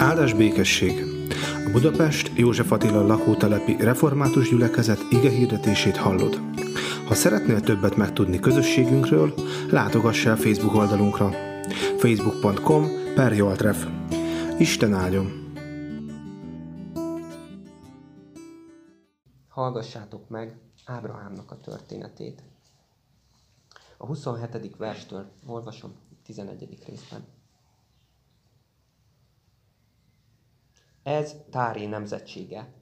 Áldás békesség! A Budapest József Attila lakótelepi református gyülekezet ige hirdetését hallod. Ha szeretnél többet megtudni közösségünkről, látogass el Facebook oldalunkra facebook.com per Joltref. Isten áldjon! Hallgassátok meg Ábrahámnak a történetét. A 27. verstől olvasom 11. részben. Ez Tári nemzetsége.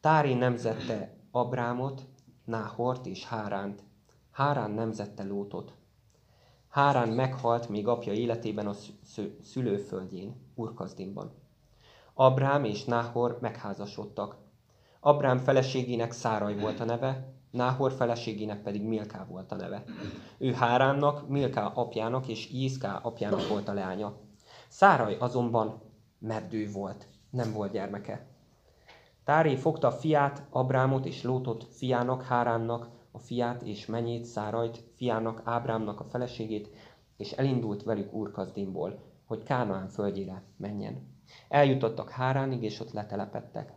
Tári nemzette Abrámot, Náhort és Háránt. Hárán nemzette Lótot. Hárán meghalt még apja életében a szülőföldjén, Urkazdinban. Abrám és Náhor megházasodtak. Abrám feleségének Száraj volt a neve, Náhor feleségének pedig Milká volt a neve. Ő Háránnak, Milká apjának és Jízká apjának volt a leánya. Száraj azonban meddő volt nem volt gyermeke. Táré fogta fiát, Abrámot és Lótot fiának, Háránnak, a fiát és menyét, Szárajt, fiának, Ábrámnak a feleségét, és elindult velük Úrkazdimból, hogy Kánaán földjére menjen. Eljutottak Háránig, és ott letelepettek.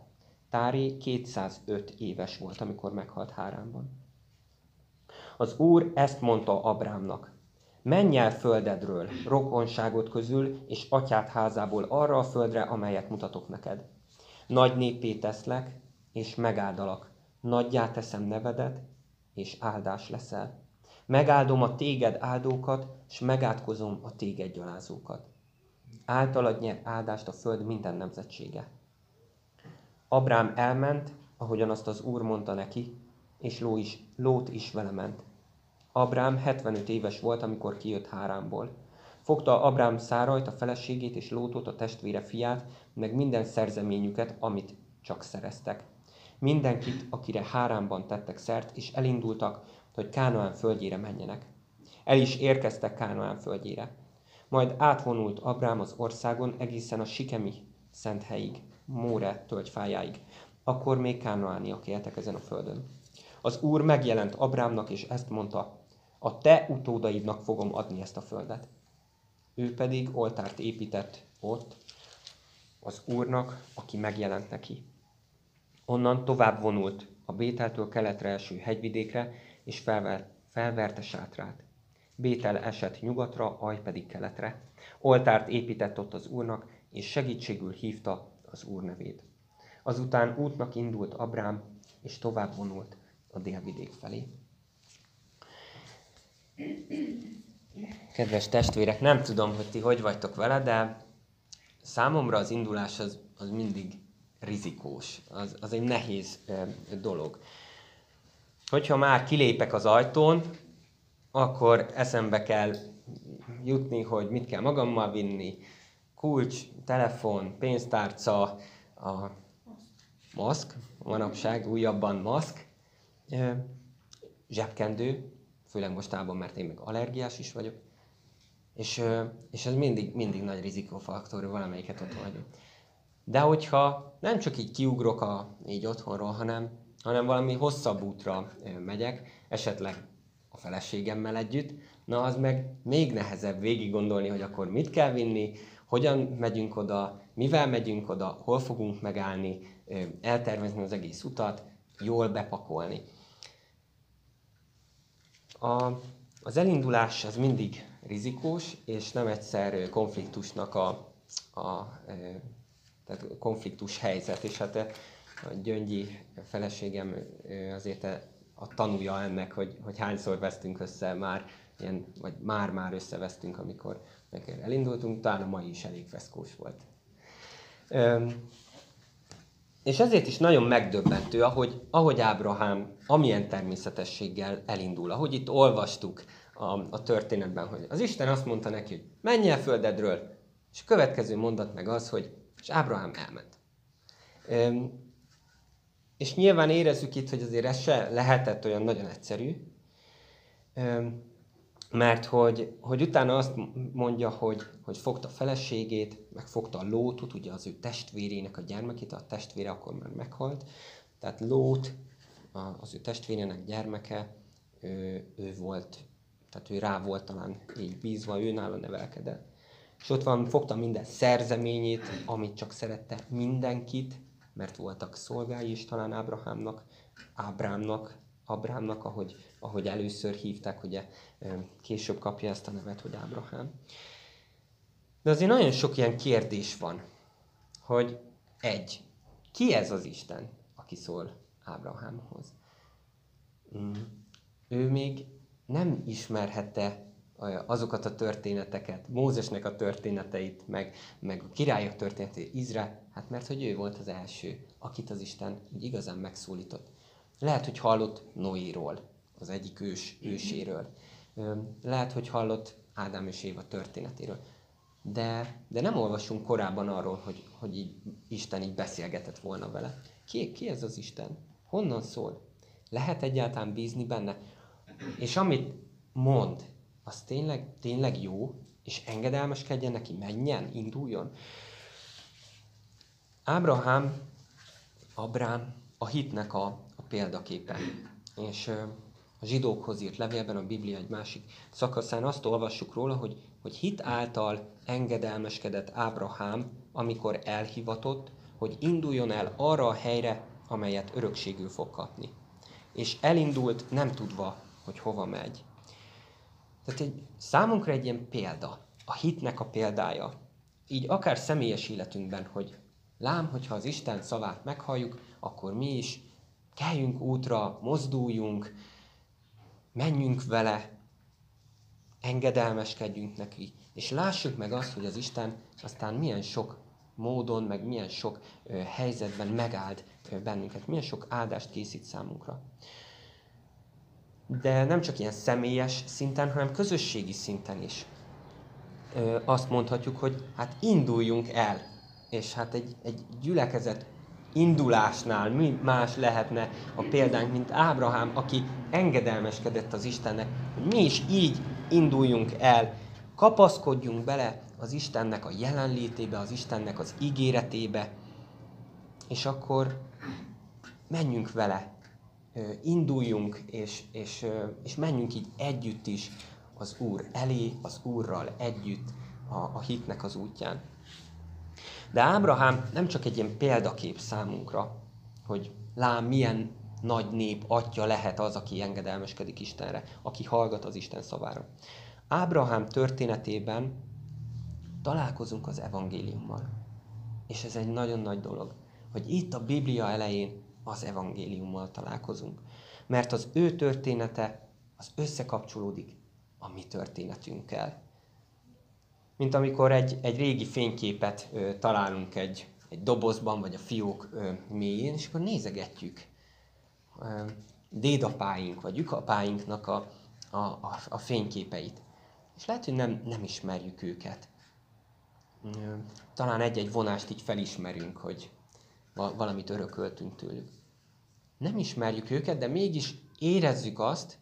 Táré 205 éves volt, amikor meghalt Háránban. Az Úr ezt mondta Abrámnak. Menj el földedről, rokonságot közül, és atyát házából arra a földre, amelyet mutatok neked. Nagy népé teszlek, és megáldalak. Nagyjá teszem nevedet, és áldás leszel. Megáldom a téged áldókat, és megátkozom a téged gyalázókat. Általad nyer áldást a föld minden nemzetsége. Abrám elment, ahogyan azt az Úr mondta neki, és Ló is, Lót is vele ment. Abrám 75 éves volt, amikor kijött Hárámból. Fogta Abrám Szárajt, a feleségét és Lótot, a testvére fiát, meg minden szerzeményüket, amit csak szereztek. Mindenkit, akire Hárámban tettek szert, és elindultak, hogy Kánoán földjére menjenek. El is érkeztek Kánoán földjére. Majd átvonult Abrám az országon egészen a Sikemi szent helyig, Móre tölgyfájáig. Akkor még Kánoániak éltek ezen a földön. Az Úr megjelent Abrámnak, és ezt mondta, a te utódaidnak fogom adni ezt a földet. Ő pedig oltárt épített ott az Úrnak, aki megjelent neki. Onnan tovább vonult a Bételtől keletre eső hegyvidékre, és felver, felverte sátrát. Bétel esett nyugatra, Aj pedig keletre. Oltárt épített ott az Úrnak, és segítségül hívta az Úr nevét. Azután útnak indult Abrám, és tovább vonult a délvidék felé. Kedves testvérek, nem tudom, hogy ti hogy vagytok vele, de számomra az indulás az, az mindig rizikós. Az, az egy nehéz dolog. Hogyha már kilépek az ajtón, akkor eszembe kell jutni, hogy mit kell magammal vinni. Kulcs, telefon, pénztárca, a maszk, manapság újabban maszk, zsebkendő, főleg mostában, mert én meg allergiás is vagyok, és, és ez mindig, mindig nagy rizikófaktor, valamelyiket otthon hagyom. De hogyha nem csak így kiugrok a, így otthonról, hanem, hanem valami hosszabb útra megyek, esetleg a feleségemmel együtt, na az meg még nehezebb végig gondolni, hogy akkor mit kell vinni, hogyan megyünk oda, mivel megyünk oda, hol fogunk megállni, eltervezni az egész utat, jól bepakolni. A, az elindulás az mindig rizikós, és nem egyszer konfliktusnak a, a tehát konfliktus helyzet, és hát a Gyöngyi feleségem azért a tanúja ennek, hogy, hogy hányszor vesztünk össze már, ilyen, vagy már-már összevesztünk, amikor elindultunk, talán a mai is elég feszkós volt. És ezért is nagyon megdöbbentő, ahogy, ahogy Ábrahám amilyen természetességgel elindul. Ahogy itt olvastuk a, a történetben, hogy az Isten azt mondta neki, hogy menj el földedről, és a következő mondat meg az, hogy és Ábrahám elment. Üm, és nyilván érezzük itt, hogy azért ez se lehetett olyan nagyon egyszerű. Üm, mert hogy, hogy utána azt mondja, hogy, hogy fogta a feleségét, meg fogta a Lótot, ugye az ő testvérének a gyermekét, a testvére akkor már meghalt, tehát Lót, az ő testvérének gyermeke, ő, ő volt, tehát ő rá volt talán így bízva, ő nála nevelkedett. és ott van, fogta minden szerzeményét, amit csak szerette, mindenkit, mert voltak szolgái is talán Ábrahámnak, Ábrámnak, Abrámnak, ahogy, ahogy először hívták, ugye később kapja ezt a nevet, hogy Ábrahám. De azért nagyon sok ilyen kérdés van, hogy egy, ki ez az Isten, aki szól Ábrahámhoz? Mm. Ő még nem ismerhette azokat a történeteket, Mózesnek a történeteit, meg, meg a királyok történeteit, Izrael, hát mert hogy ő volt az első, akit az Isten úgy igazán megszólított. Lehet, hogy hallott Noéról, az egyik ős, őséről. Lehet, hogy hallott Ádám és Éva történetéről. De, de nem olvasunk korábban arról, hogy, hogy így Isten így beszélgetett volna vele. Ki, ki ez az Isten? Honnan szól? Lehet egyáltalán bízni benne? És amit mond, az tényleg, tényleg jó, és engedelmeskedjen neki, menjen, induljon. Ábrahám, Abrám a hitnek a, példaképe. És a zsidókhoz írt levélben, a Biblia egy másik szakaszán azt olvassuk róla, hogy, hogy hit által engedelmeskedett Ábrahám, amikor elhivatott, hogy induljon el arra a helyre, amelyet örökségül fog kapni. És elindult, nem tudva, hogy hova megy. Tehát egy, számunkra egy ilyen példa, a hitnek a példája. Így akár személyes életünkben, hogy lám, hogyha az Isten szavát meghalljuk, akkor mi is keljünk útra, mozduljunk, menjünk vele, engedelmeskedjünk neki, és lássuk meg azt, hogy az Isten aztán milyen sok módon, meg milyen sok ö, helyzetben megáld ö, bennünket, milyen sok áldást készít számunkra. De nem csak ilyen személyes szinten, hanem közösségi szinten is. Ö, azt mondhatjuk, hogy hát induljunk el, és hát egy, egy gyülekezet indulásnál mi más lehetne a példánk, mint Ábrahám, aki engedelmeskedett az Istennek, hogy mi is így induljunk el, kapaszkodjunk bele az Istennek a jelenlétébe, az Istennek az ígéretébe, és akkor menjünk vele, induljunk, és, és, és menjünk így együtt is az Úr elé, az Úrral együtt a, a hitnek az útján. De Ábrahám nem csak egy ilyen példakép számunkra, hogy lám milyen nagy nép atya lehet az, aki engedelmeskedik Istenre, aki hallgat az Isten szavára. Ábrahám történetében találkozunk az evangéliummal. És ez egy nagyon nagy dolog, hogy itt a Biblia elején az evangéliummal találkozunk. Mert az ő története az összekapcsolódik a mi történetünkkel mint amikor egy, egy régi fényképet ö, találunk egy, egy dobozban, vagy a fiók ö, mélyén, és akkor nézegetjük ö, dédapáink, vagy ükapáinknak a, a, a, a fényképeit. És lehet, hogy nem, nem ismerjük őket. Ö, talán egy-egy vonást így felismerünk, hogy valamit örököltünk tőlük. Nem ismerjük őket, de mégis érezzük azt,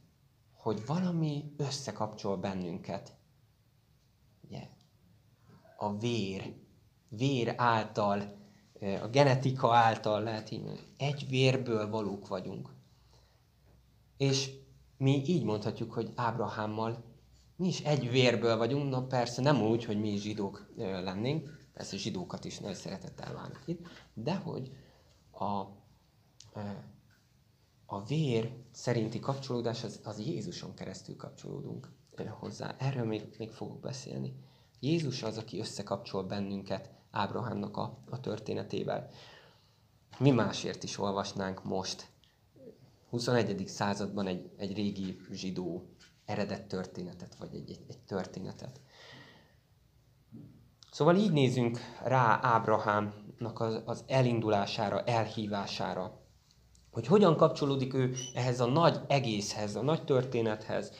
hogy valami összekapcsol bennünket a vér, vér által, a genetika által lehet így egy vérből valók vagyunk. És mi így mondhatjuk, hogy Ábrahámmal mi is egy vérből vagyunk, na persze nem úgy, hogy mi zsidók lennénk, persze zsidókat is nagy szeretettel várnak itt, de hogy a, a vér szerinti kapcsolódás az, az Jézuson keresztül kapcsolódunk hozzá. Erről még, még fogok beszélni. Jézus az, aki összekapcsol bennünket Ábrahámnak a, a történetével. Mi másért is olvasnánk most 21. században egy, egy régi zsidó eredet történetet, vagy egy, egy, egy történetet. Szóval így nézünk rá Ábrahámnak az, az elindulására, elhívására, hogy hogyan kapcsolódik ő ehhez a nagy egészhez, a nagy történethez,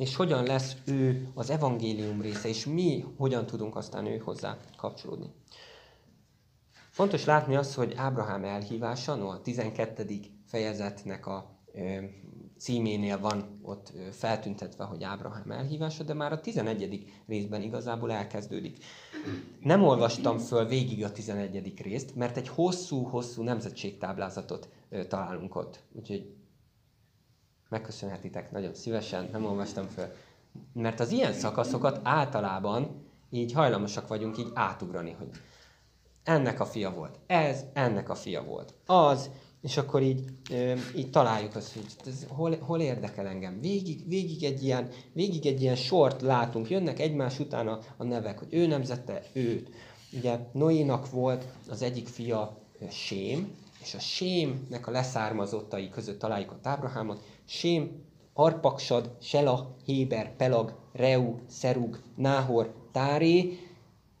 és hogyan lesz ő az evangélium része, és mi hogyan tudunk aztán ő hozzá kapcsolódni. Fontos látni azt, hogy Ábrahám elhívása, no a 12. fejezetnek a ö, címénél van ott feltüntetve, hogy Ábrahám elhívása, de már a 11. részben igazából elkezdődik. Nem olvastam föl végig a 11. részt, mert egy hosszú-hosszú nemzetségtáblázatot találunk ott. Úgyhogy megköszönhetitek nagyon szívesen, nem olvastam föl. Mert az ilyen szakaszokat általában így hajlamosak vagyunk így átugrani, hogy ennek a fia volt, ez, ennek a fia volt, az, és akkor így, így találjuk azt, hogy ez hol, hol érdekel engem. Végig, végig, egy ilyen, végig egy ilyen sort látunk, jönnek egymás után a, a nevek, hogy ő nemzette őt. Ugye Noénak volt az egyik fia Sém, és a Sémnek a leszármazottai között találjuk a Ábrahámot. Sém, Arpaksad, Sela, Héber, Pelag, Reu, Szerug, Náhor, Táré,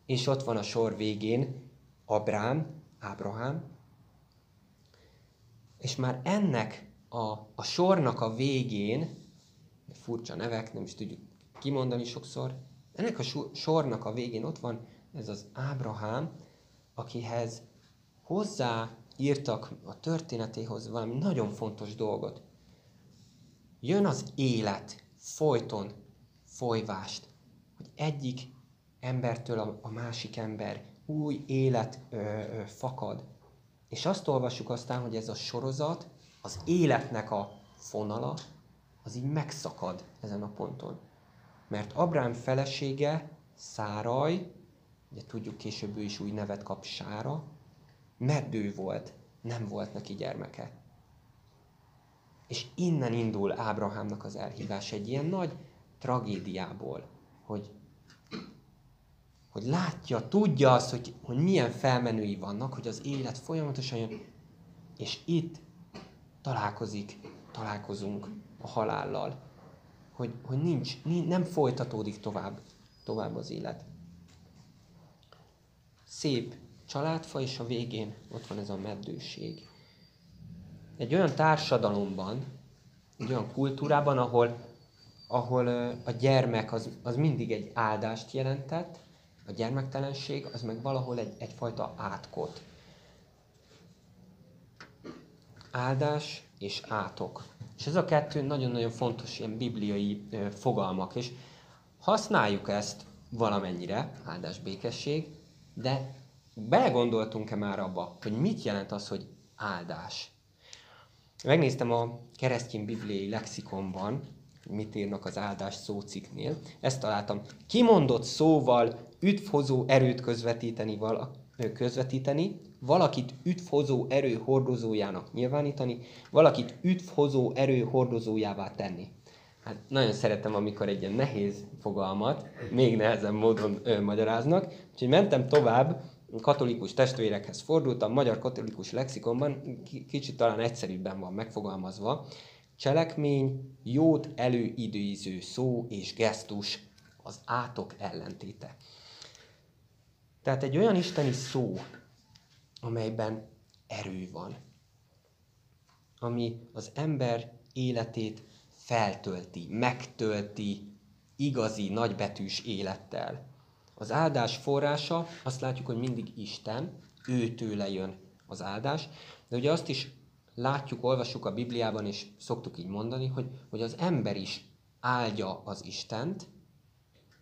és ott van a sor végén Abrám, Ábrahám, és már ennek a, a sornak a végén, furcsa nevek, nem is tudjuk kimondani sokszor, ennek a sornak a végén ott van ez az Ábrahám, akihez hozzá írtak a történetéhoz valami nagyon fontos dolgot. Jön az élet, folyton folyvást, hogy egyik embertől a, másik ember új élet ö, ö, fakad. És azt olvassuk aztán, hogy ez a sorozat, az életnek a fonala, az így megszakad ezen a ponton. Mert Abrám felesége, Száraj, ugye tudjuk később ő is új nevet kap Sára, meddő volt, nem volt neki gyermeke. És innen indul Ábrahámnak az elhívás egy ilyen nagy tragédiából, hogy hogy látja, tudja azt, hogy, hogy milyen felmenői vannak, hogy az élet folyamatosan jön, és itt találkozik, találkozunk a halállal, hogy, hogy nincs, nem folytatódik tovább, tovább az élet. Szép családfa, és a végén ott van ez a meddőség. Egy olyan társadalomban, egy olyan kultúrában, ahol, ahol a gyermek az, az mindig egy áldást jelentett, a gyermektelenség az meg valahol egy, egyfajta átkot. Áldás és átok. És ez a kettő nagyon-nagyon fontos ilyen bibliai fogalmak, és használjuk ezt valamennyire, áldás, békesség, de belegondoltunk-e már abba, hogy mit jelent az, hogy áldás? Megnéztem a keresztény bibliai lexikonban, mit írnak az áldás szóciknél. Ezt találtam. Kimondott szóval üdvhozó erőt közvetíteni, vala, közvetíteni, valakit üdvhozó erő hordozójának nyilvánítani, valakit üdvhozó erő hordozójává tenni. Hát nagyon szeretem, amikor egy ilyen nehéz fogalmat még nehezebb módon ö, magyaráznak, úgyhogy mentem tovább, katolikus testvérekhez fordultam, magyar katolikus lexikonban kicsit talán egyszerűbben van megfogalmazva, Cselekmény, jót előidéző szó és gesztus az átok ellentéte. Tehát egy olyan isteni szó, amelyben erő van, ami az ember életét feltölti, megtölti igazi, nagybetűs élettel. Az áldás forrása, azt látjuk, hogy mindig Isten, őtőle jön az áldás, de ugye azt is látjuk, olvassuk a Bibliában, és szoktuk így mondani, hogy, hogy az ember is áldja az Istent,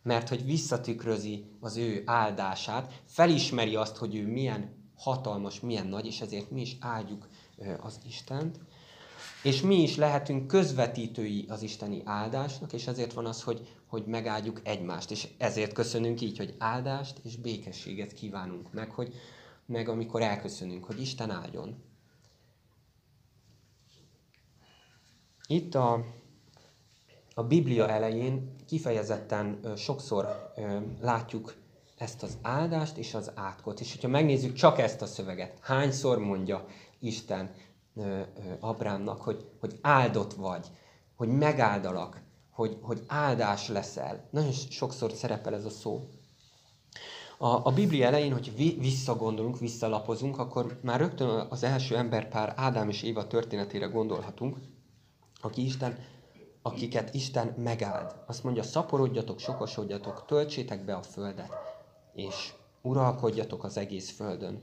mert hogy visszatükrözi az ő áldását, felismeri azt, hogy ő milyen hatalmas, milyen nagy, és ezért mi is áldjuk az Istent. És mi is lehetünk közvetítői az isteni áldásnak, és ezért van az, hogy, hogy megáldjuk egymást. És ezért köszönünk így, hogy áldást és békességet kívánunk meg, hogy meg amikor elköszönünk, hogy Isten áldjon. Itt a, a Biblia elején kifejezetten ö, sokszor ö, látjuk ezt az áldást és az átkot. És hogyha megnézzük csak ezt a szöveget, hányszor mondja Isten ö, ö, Abrámnak, hogy, hogy áldott vagy, hogy megáldalak, hogy, hogy áldás leszel. Nagyon sokszor szerepel ez a szó. A, a Biblia elején, hogy visszagondolunk, visszalapozunk, akkor már rögtön az első emberpár Ádám és Éva történetére gondolhatunk, aki Isten, akiket Isten megáld. Azt mondja, szaporodjatok, sokasodjatok, töltsétek be a földet, és uralkodjatok az egész földön.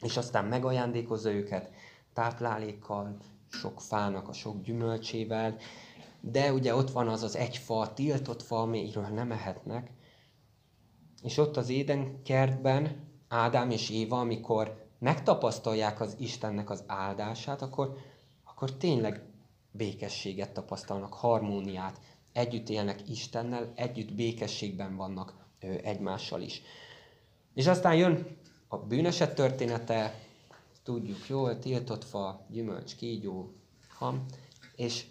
És aztán megajándékozza őket táplálékkal, sok fának a sok gyümölcsével, de ugye ott van az az egy fa, tiltott fa, amiről nem ehetnek. És ott az Éden kertben Ádám és Éva, amikor megtapasztalják az Istennek az áldását, akkor, akkor tényleg békességet tapasztalnak, harmóniát, együtt élnek Istennel, együtt békességben vannak egymással is. És aztán jön a bűneset története, tudjuk jól, tiltott fa, gyümölcs, kígyó, ham, és,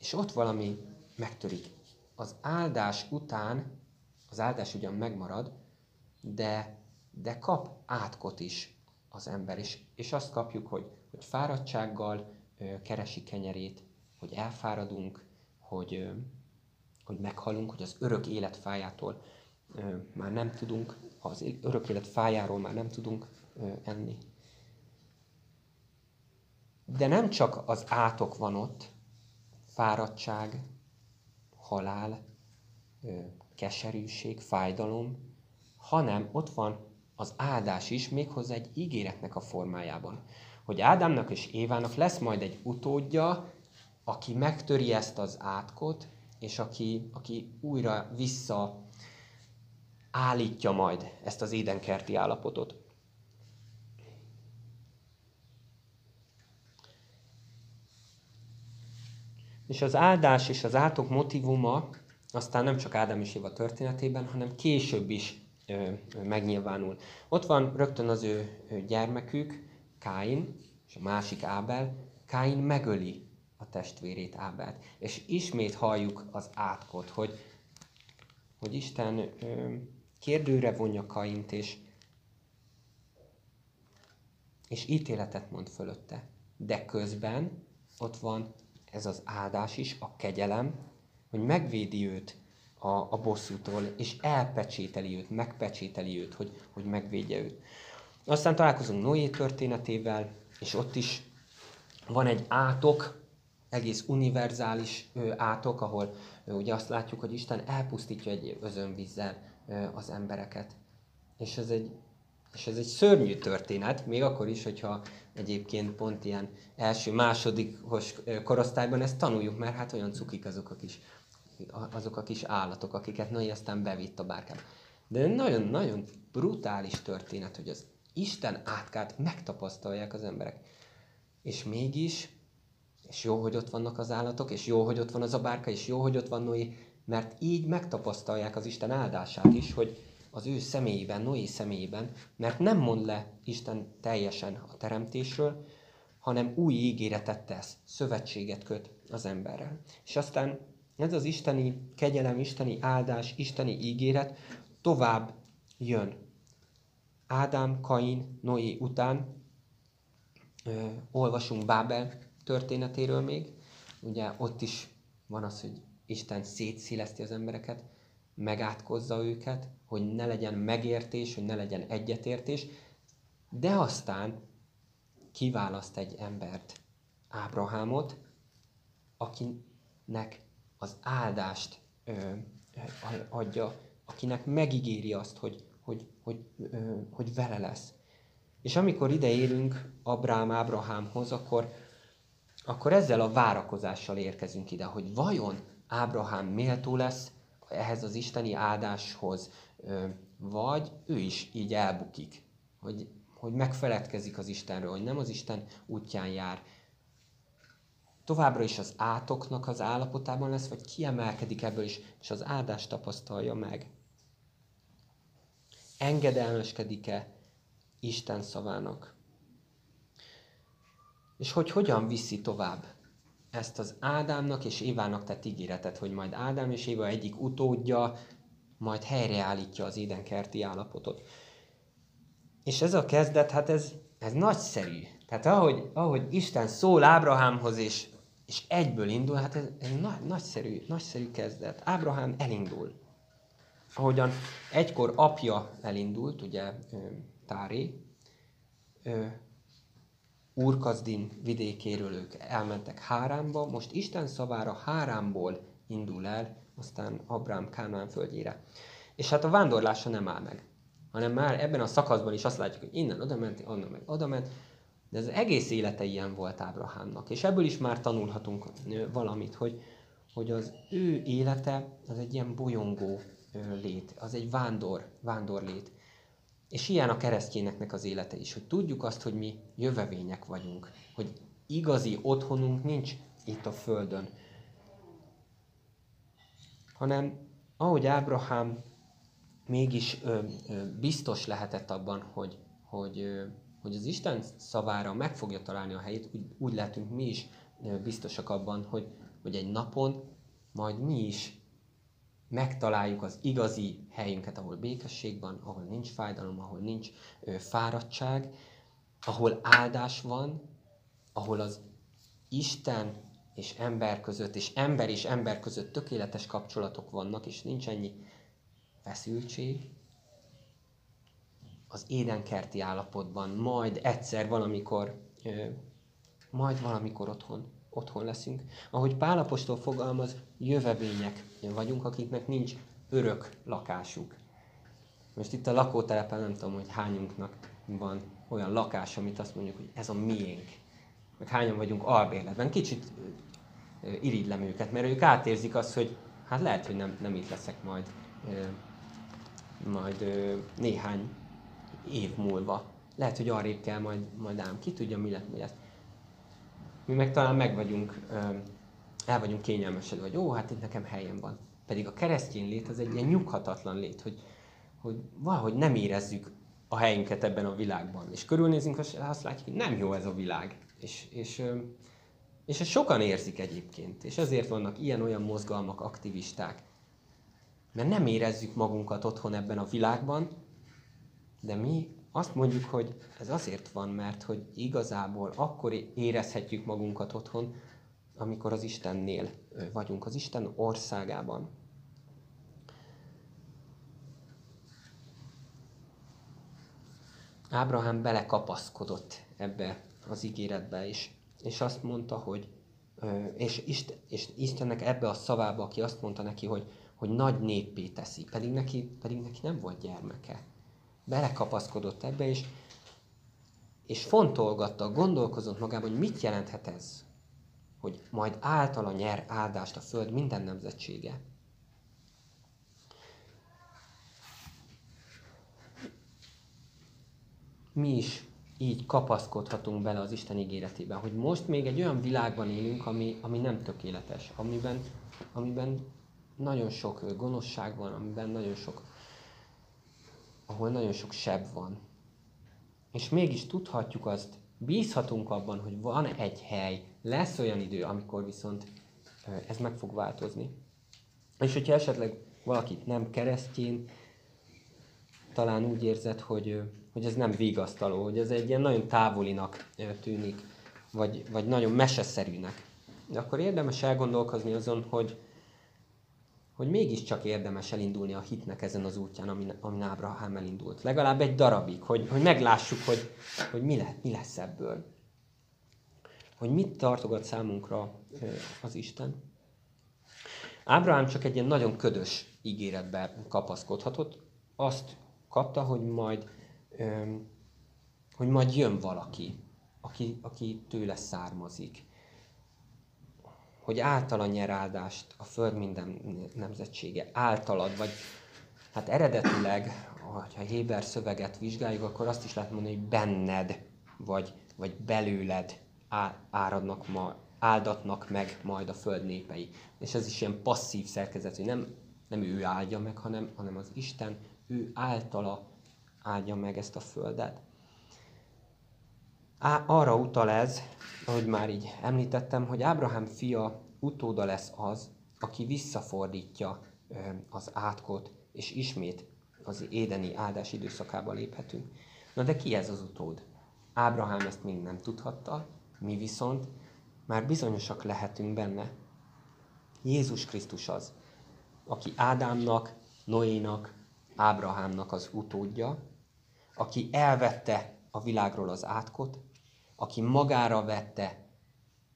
és ott valami megtörik. Az áldás után, az áldás ugyan megmarad, de, de kap átkot is az ember, és, és azt kapjuk, hogy, hogy fáradtsággal ö, keresi kenyerét, hogy elfáradunk, hogy, ö, hogy meghalunk, hogy az örök élet fájától ö, már nem tudunk, az örök élet fájáról már nem tudunk ö, enni. De nem csak az átok van ott, fáradtság, halál, keserűség, fájdalom, hanem ott van az áldás is, méghozzá egy ígéretnek a formájában. Hogy Ádámnak és Évának lesz majd egy utódja, aki megtöri ezt az átkot, és aki, aki újra vissza állítja majd ezt az édenkerti állapotot. És az áldás és az átok motivuma aztán nem csak Ádám és Éva történetében, hanem később is ö, megnyilvánul. Ott van rögtön az ő gyermekük, Káin, és a másik Ábel. Káin megöli a testvérét Ábelt. És ismét halljuk az átkot, hogy, hogy Isten ö, kérdőre vonja Kaint, és, és ítéletet mond fölötte. De közben ott van ez az áldás is, a kegyelem, hogy megvédi őt a, a bosszútól, és elpecsételi őt, megpecsételi őt, hogy, hogy megvédje őt. Aztán találkozunk Noé történetével, és ott is van egy átok, egész univerzális átok, ahol ugye azt látjuk, hogy Isten elpusztítja egy özönvízzel az embereket. És ez egy és ez egy szörnyű történet, még akkor is, hogyha egyébként pont ilyen első, másodikos korosztályban ezt tanuljuk, mert hát olyan cukik azok a kis, azok a kis állatok, akiket Noé aztán bevitt a bárkába. De nagyon-nagyon brutális történet, hogy az Isten átkát megtapasztalják az emberek. És mégis, és jó, hogy ott vannak az állatok, és jó, hogy ott van az a bárka, és jó, hogy ott van Noé, mert így megtapasztalják az Isten áldását is, hogy az ő személyében, Noé személyében, mert nem mond le Isten teljesen a teremtésről, hanem új ígéretet tesz, szövetséget köt az emberrel. És aztán ez az isteni kegyelem, isteni áldás, isteni ígéret tovább jön. Ádám, Kain, Noé után ö, olvasunk Bábel történetéről még. Ugye ott is van az, hogy Isten szétszéleszti az embereket, megátkozza őket, hogy ne legyen megértés, hogy ne legyen egyetértés, de aztán kiválaszt egy embert, Ábrahámot, akinek az áldást ö, adja, akinek megígéri azt, hogy, hogy, hogy, ö, hogy vele lesz. És amikor ide érünk Abrám Ábrahámhoz, akkor, akkor ezzel a várakozással érkezünk ide, hogy vajon Ábrahám méltó lesz ehhez az isteni áldáshoz, vagy ő is így elbukik, hogy, hogy megfeledkezik az Istenről, hogy nem az Isten útján jár. Továbbra is az átoknak az állapotában lesz, vagy kiemelkedik ebből is, és az áldást tapasztalja meg. Engedelmeskedik-e Isten szavának? És hogy hogyan viszi tovább ezt az Ádámnak és Évának tett ígéretet, hogy majd Ádám és Éva egyik utódja majd helyreállítja az édenkerti állapotot. És ez a kezdet, hát ez, ez nagyszerű. Tehát ahogy, ahogy Isten szól Ábrahámhoz, és, és egyből indul, hát ez, ez nagy, nagyszerű, nagyszerű kezdet. Ábrahám elindul. Ahogyan egykor apja elindult, ugye Táré, Úrkazdin vidékéről ők elmentek Hárámba, most Isten szavára Hárámból indul el, aztán Abrám Kánán földjére. És hát a vándorlása nem áll meg, hanem már ebben a szakaszban is azt látjuk, hogy innen oda ment, onnan meg oda ment, de az egész élete ilyen volt Ábrahámnak. És ebből is már tanulhatunk valamit, hogy, hogy az ő élete az egy ilyen bolyongó lét, az egy vándor, vándor lét. És ilyen a keresztényeknek az élete is, hogy tudjuk azt, hogy mi jövevények vagyunk, hogy igazi otthonunk nincs itt a Földön, hanem ahogy Ábrahám mégis ö, ö, biztos lehetett abban, hogy, hogy, ö, hogy az Isten szavára meg fogja találni a helyét, úgy, úgy lehetünk mi is ö, biztosak abban, hogy, hogy egy napon majd mi is megtaláljuk az igazi helyünket, ahol békesség van, ahol nincs fájdalom, ahol nincs ö, fáradtság, ahol áldás van, ahol az Isten és ember között, és ember és ember között tökéletes kapcsolatok vannak, és nincs ennyi feszültség, az édenkerti állapotban, majd egyszer valamikor, ö, majd valamikor otthon, otthon leszünk. Ahogy Pálapostól fogalmaz, jövevények vagyunk, akiknek nincs örök lakásuk. Most itt a lakótelepen nem tudom, hogy hányunknak van olyan lakás, amit azt mondjuk, hogy ez a miénk. Meg hányan vagyunk albérletben. Kicsit irigylem őket, mert ők átérzik azt, hogy hát lehet, hogy nem, nem itt leszek majd, majd néhány év múlva. Lehet, hogy arrébb kell majd, majd ám. Ki tudja, mi lett, mi lesz. Mi meg talán meg vagyunk, el vagyunk kényelmesedve, hogy ó, hát itt nekem helyem van. Pedig a keresztény lét az egy ilyen nyughatatlan lét, hogy, hogy valahogy nem érezzük a helyünket ebben a világban. És körülnézünk, és azt látjuk, hogy nem jó ez a világ. És, és, és ezt sokan érzik egyébként. És ezért vannak ilyen-olyan mozgalmak, aktivisták. Mert nem érezzük magunkat otthon ebben a világban, de mi azt mondjuk, hogy ez azért van, mert hogy igazából akkor érezhetjük magunkat otthon, amikor az Istennél vagyunk, az Isten országában. Ábrahám belekapaszkodott ebbe az ígéretbe is, és azt mondta, hogy és, Isten, és Istennek ebbe a szavába, aki azt mondta neki, hogy, hogy nagy néppé teszi, pedig neki, pedig neki nem volt gyermeke. Belekapaszkodott ebbe, és, és fontolgatta, gondolkozott magában, hogy mit jelenthet ez, hogy majd általa nyer áldást a föld minden nemzetsége. Mi is így kapaszkodhatunk bele az Isten ígéretében, hogy most még egy olyan világban élünk, ami, ami nem tökéletes, amiben, amiben nagyon sok gonoszság van, amiben nagyon sok, ahol nagyon sok seb van. És mégis tudhatjuk azt, bízhatunk abban, hogy van egy hely, lesz olyan idő, amikor viszont ez meg fog változni. És hogyha esetleg valakit nem keresztjén, talán úgy érzed, hogy, hogy ez nem vigasztaló, hogy ez egy ilyen nagyon távolinak tűnik, vagy, vagy nagyon meseszerűnek. De akkor érdemes elgondolkozni azon, hogy, hogy mégiscsak érdemes elindulni a hitnek ezen az útján, amin, amin Ábrahám elindult. Legalább egy darabig, hogy, hogy meglássuk, hogy, hogy mi, le, mi lesz ebből. Hogy mit tartogat számunkra az Isten. Ábrahám csak egy ilyen nagyon ködös ígéretbe kapaszkodhatott. Azt kapta, hogy majd, hogy majd jön valaki, aki, aki tőle származik. Hogy általa nyer áldást a föld minden nemzetsége. Általad, vagy hát eredetileg, ha Héber szöveget vizsgáljuk, akkor azt is lehet mondani, hogy benned, vagy, vagy belőled áradnak ma, áldatnak meg majd a föld népei. És ez is ilyen passzív szerkezet, hogy nem, nem ő áldja meg, hanem, hanem az Isten ő általa áldja meg ezt a földet. Á, arra utal ez, ahogy már így említettem, hogy Ábrahám fia utóda lesz az, aki visszafordítja az átkot, és ismét az édeni áldás időszakába léphetünk. Na de ki ez az utód? Ábrahám ezt még nem tudhatta, mi viszont már bizonyosak lehetünk benne. Jézus Krisztus az, aki Ádámnak, Noénak, Ábrahámnak az utódja, aki elvette a világról az átkot, aki magára vette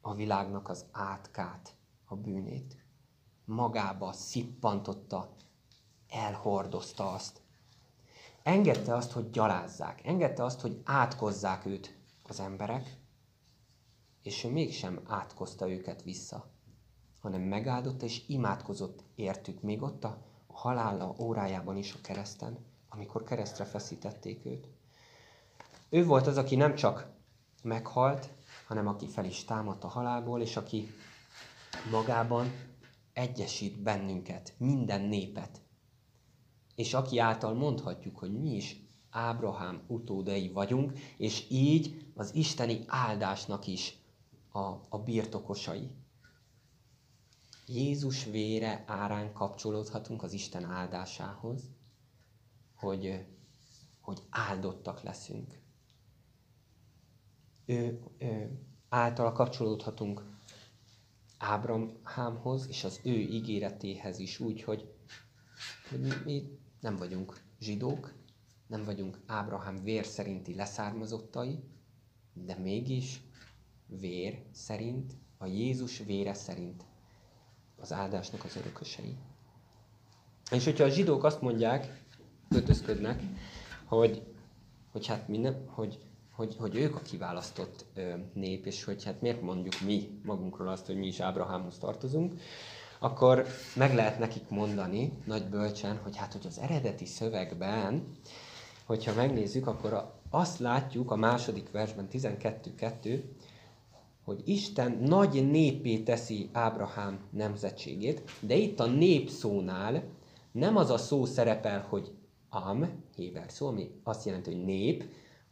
a világnak az átkát, a bűnét. Magába szippantotta, elhordozta azt. Engedte azt, hogy gyalázzák, engedte azt, hogy átkozzák őt az emberek, és ő mégsem átkozta őket vissza, hanem megáldotta és imádkozott értük még ott a halála órájában is a kereszten, amikor keresztre feszítették őt. Ő volt az, aki nem csak meghalt, hanem aki fel is támadt a halálból, és aki magában egyesít bennünket, minden népet. És aki által mondhatjuk, hogy mi is Ábrahám utódai vagyunk, és így az isteni áldásnak is a, a birtokosai. Jézus vére árán kapcsolódhatunk az Isten áldásához, hogy, hogy áldottak leszünk. Ő, ő által kapcsolódhatunk Ábrahámhoz és az ő ígéretéhez is úgy, hogy, hogy mi nem vagyunk zsidók, nem vagyunk Ábrahám vér szerinti leszármazottai, de mégis vér szerint, a Jézus vére szerint az áldásnak az örökösei. És hogyha a zsidók azt mondják, kötözködnek, hogy, hogy hát mi nem, hogy, hogy, hogy ők a kiválasztott nép, és hogy hát miért mondjuk mi magunkról azt, hogy mi is Ábrahámhoz tartozunk, akkor meg lehet nekik mondani nagy bölcsen, hogy hát, hogy az eredeti szövegben, hogyha megnézzük, akkor azt látjuk a második versben, 12.2, hogy Isten nagy népé teszi Ábrahám nemzetségét, de itt a nép szónál nem az a szó szerepel, hogy am, héber szó, ami azt jelenti, hogy nép,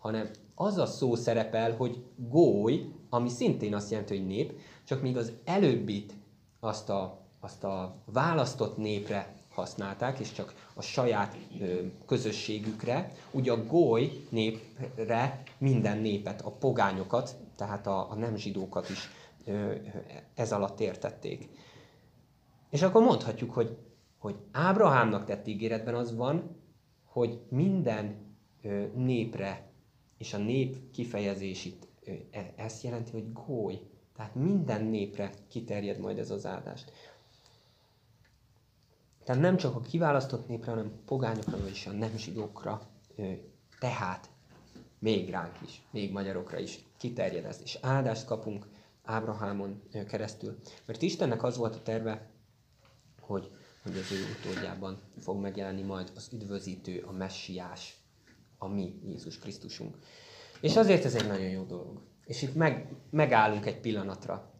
hanem az a szó szerepel, hogy góly, ami szintén azt jelenti, hogy nép, csak még az előbbit azt a, azt a választott népre használták, és csak a saját ö, közösségükre, ugye a góly népre minden népet, a pogányokat, tehát a, a nem zsidókat is ö, ez alatt értették. És akkor mondhatjuk, hogy, hogy Ábrahámnak tett ígéretben az van, hogy minden ö, népre, és a nép kifejezés itt e, ezt jelenti, hogy góly, tehát minden népre kiterjed majd ez az áldást. Tehát nem csak a kiválasztott népre, hanem pogányokra, és a nem zsidókra, tehát még ránk is, még magyarokra is kiterjed ez. És áldást kapunk Ábrahámon keresztül. Mert Istennek az volt a terve, hogy, hogy az ő utódjában fog megjelenni majd az üdvözítő, a messiás, a mi Jézus Krisztusunk. És azért ez egy nagyon jó dolog. És itt meg, megállunk egy pillanatra.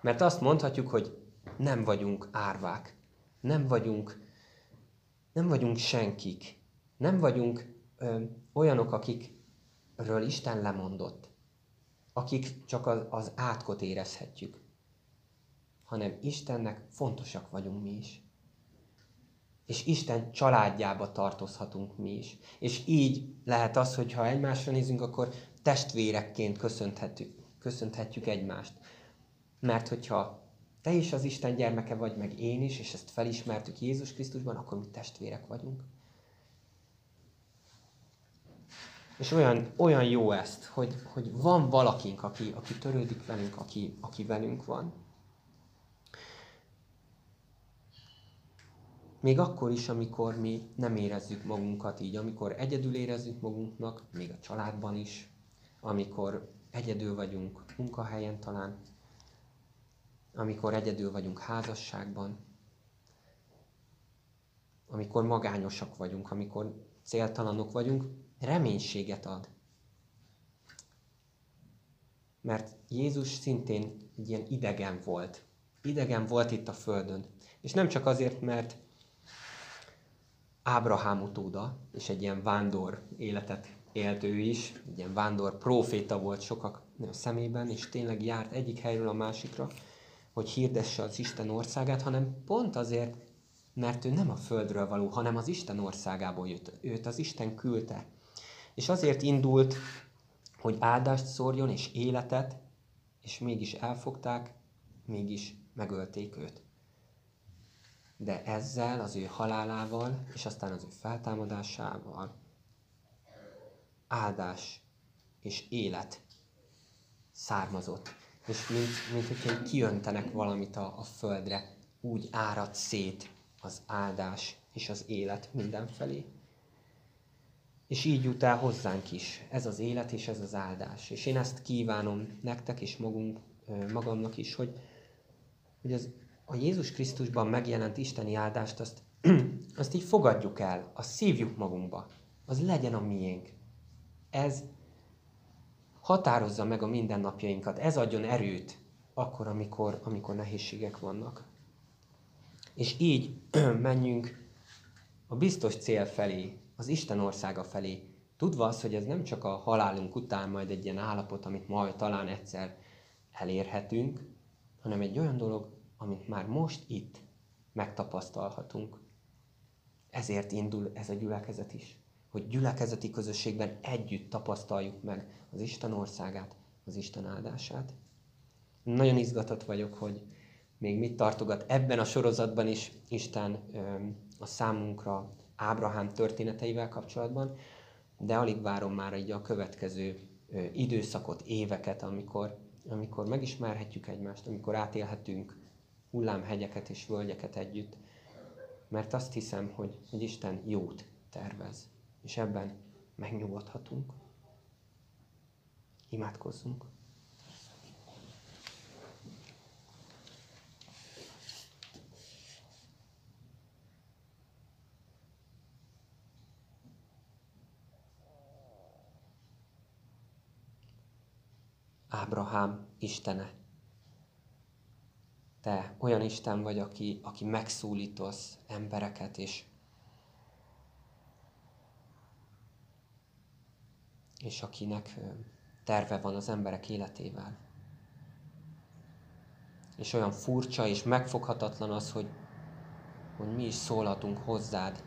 Mert azt mondhatjuk, hogy nem vagyunk árvák nem vagyunk, nem vagyunk senkik. Nem vagyunk ö, olyanok, akikről Isten lemondott. Akik csak az, az átkot érezhetjük. Hanem Istennek fontosak vagyunk mi is. És Isten családjába tartozhatunk mi is. És így lehet az, hogy ha egymásra nézünk, akkor testvérekként köszönhetjük, köszönhetjük egymást. Mert hogyha te is az Isten gyermeke vagy, meg én is, és ezt felismertük Jézus Krisztusban, akkor mi testvérek vagyunk. És olyan, olyan jó ezt, hogy, hogy van valakink, aki, aki törődik velünk, aki, aki velünk van. Még akkor is, amikor mi nem érezzük magunkat így, amikor egyedül érezzük magunknak, még a családban is, amikor egyedül vagyunk munkahelyen talán, amikor egyedül vagyunk házasságban, amikor magányosak vagyunk, amikor céltalanok vagyunk, reménységet ad. Mert Jézus szintén egy ilyen idegen volt. Idegen volt itt a Földön. És nem csak azért, mert Ábrahám utóda, és egy ilyen vándor életet élt ő is, egy ilyen vándor proféta volt sokak szemében, és tényleg járt egyik helyről a másikra, hogy hirdesse az Isten országát, hanem pont azért, mert ő nem a földről való, hanem az Isten országából jött. Őt az Isten küldte. És azért indult, hogy áldást szórjon és életet, és mégis elfogták, mégis megölték őt. De ezzel, az ő halálával, és aztán az ő feltámadásával áldás és élet származott és mint, mint hogyha kiöntenek valamit a, a földre, úgy árad szét az áldás és az élet mindenfelé. És így jut el hozzánk is ez az élet és ez az áldás. És én ezt kívánom nektek és magunk, magamnak is, hogy, hogy az, a Jézus Krisztusban megjelent isteni áldást, azt, azt így fogadjuk el, azt szívjuk magunkba, az legyen a miénk. Ez határozza meg a mindennapjainkat, ez adjon erőt akkor, amikor, amikor nehézségek vannak. És így menjünk a biztos cél felé, az Isten országa felé, tudva az, hogy ez nem csak a halálunk után majd egy ilyen állapot, amit majd talán egyszer elérhetünk, hanem egy olyan dolog, amit már most itt megtapasztalhatunk. Ezért indul ez a gyülekezet is, hogy gyülekezeti közösségben együtt tapasztaljuk meg az Isten országát, az Isten áldását. Nagyon izgatott vagyok, hogy még mit tartogat ebben a sorozatban is Isten a számunkra Ábrahám történeteivel kapcsolatban, de alig várom már egy a következő időszakot, éveket, amikor, amikor megismerhetjük egymást, amikor átélhetünk hullámhegyeket és völgyeket együtt, mert azt hiszem, hogy, hogy Isten jót tervez, és ebben megnyugodhatunk. Imádkozzunk! Ábrahám Istene. Te olyan Isten vagy, aki, aki megszólítasz embereket, és, és akinek terve van az emberek életével. És olyan furcsa és megfoghatatlan az, hogy, hogy mi is szólhatunk hozzád,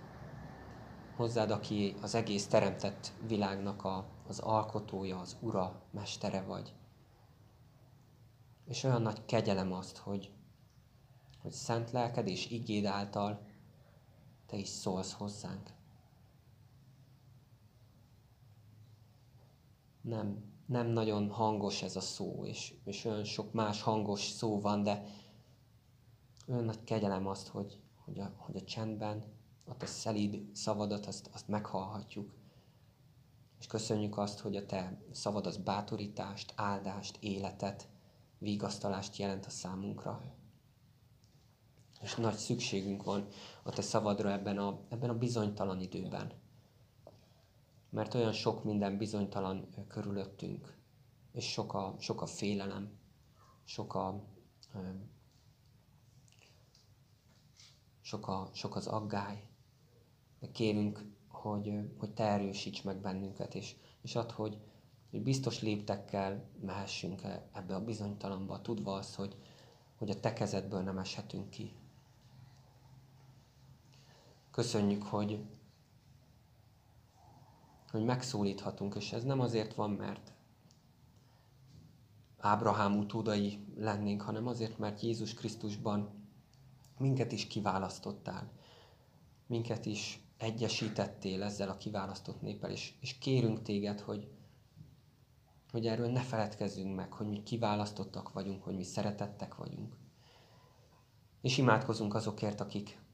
hozzád, aki az egész teremtett világnak a, az alkotója, az ura, mestere vagy. És olyan nagy kegyelem azt, hogy, hogy szent lelked és igéd által te is szólsz hozzánk. Nem, nem nagyon hangos ez a szó, és, és olyan sok más hangos szó van, de olyan nagy kegyelem azt, hogy, hogy, a, hogy a csendben, a te szelíd szavadat, azt, azt meghallhatjuk. És köszönjük azt, hogy a te szavad az bátorítást, áldást, életet, vigasztalást jelent a számunkra. És nagy szükségünk van a Te szavadra ebben a, ebben a bizonytalan időben. Mert olyan sok minden bizonytalan körülöttünk, és sok a, sok a félelem, sok, a, sok, a, sok az aggály. De kérünk, hogy, hogy Te erősíts meg bennünket, és, és add, hogy, hogy biztos léptekkel mehessünk -e ebbe a bizonytalanba, tudva azt, hogy, hogy a te kezedből nem eshetünk ki. Köszönjük, hogy, hogy megszólíthatunk, és ez nem azért van, mert Ábrahám utódai lennénk, hanem azért, mert Jézus Krisztusban minket is kiválasztottál, minket is egyesítettél ezzel a kiválasztott néppel, és, és kérünk téged, hogy, hogy erről ne feledkezzünk meg, hogy mi kiválasztottak vagyunk, hogy mi szeretettek vagyunk. És imádkozunk azokért, akik,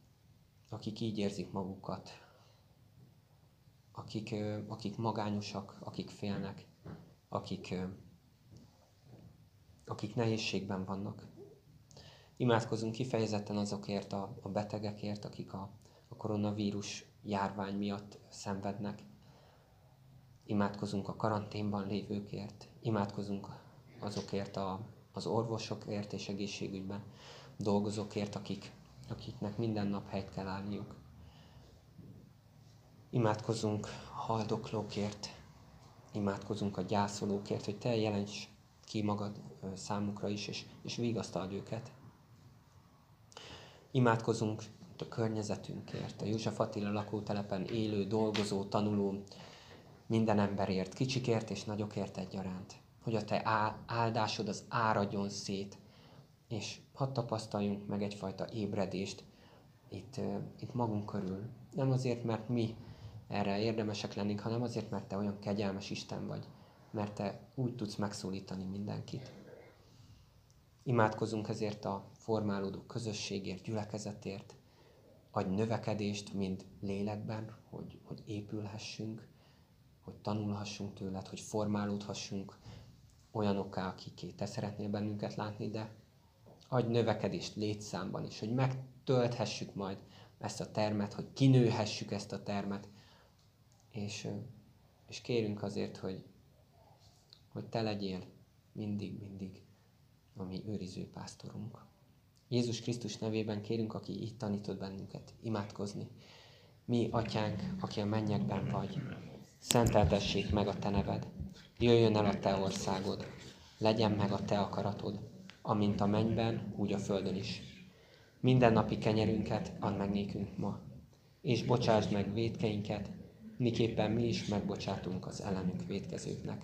akik így érzik magukat, akik, akik magányosak, akik félnek, akik, akik nehézségben vannak. Imádkozunk kifejezetten azokért a, a betegekért, akik a, a koronavírus járvány miatt szenvednek, Imádkozunk a karanténban lévőkért, imádkozunk azokért a, az orvosokért és egészségügyben dolgozókért, akik, akiknek minden nap helyt kell állniuk. Imádkozunk a haldoklókért, imádkozunk a gyászolókért, hogy Te jelents ki magad számukra is, és, és vigasztald őket. Imádkozunk a környezetünkért, a József Attila lakótelepen élő, dolgozó, tanuló, minden emberért, kicsikért és nagyokért egyaránt. Hogy a te áldásod az áradjon szét, és hadd tapasztaljunk meg egyfajta ébredést itt, itt magunk körül. Nem azért, mert mi erre érdemesek lennénk, hanem azért, mert te olyan kegyelmes Isten vagy, mert te úgy tudsz megszólítani mindenkit. Imádkozunk ezért a formálódó közösségért, gyülekezetért, adj növekedést, mind lélekben, hogy, hogy épülhessünk, hogy tanulhassunk tőled, hogy formálódhassunk olyanokká, akiké te szeretnél bennünket látni, de adj növekedést létszámban is, hogy megtölthessük majd ezt a termet, hogy kinőhessük ezt a termet, és, és kérünk azért, hogy, hogy te legyél mindig, mindig a mi őriző pásztorunk. Jézus Krisztus nevében kérünk, aki itt tanított bennünket, imádkozni. Mi, atyánk, aki a mennyekben vagy, szenteltessék meg a te neved, jöjjön el a te országod, legyen meg a te akaratod, amint a mennyben, úgy a földön is. Minden napi kenyerünket add meg nékünk ma, és bocsásd meg védkeinket, miképpen mi is megbocsátunk az ellenünk védkezőknek.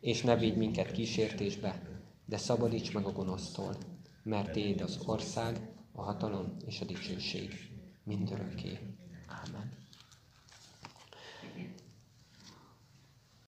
És ne vigy minket kísértésbe, de szabadíts meg a gonosztól, mert Téd az ország, a hatalom és a dicsőség mindörökké. Amen.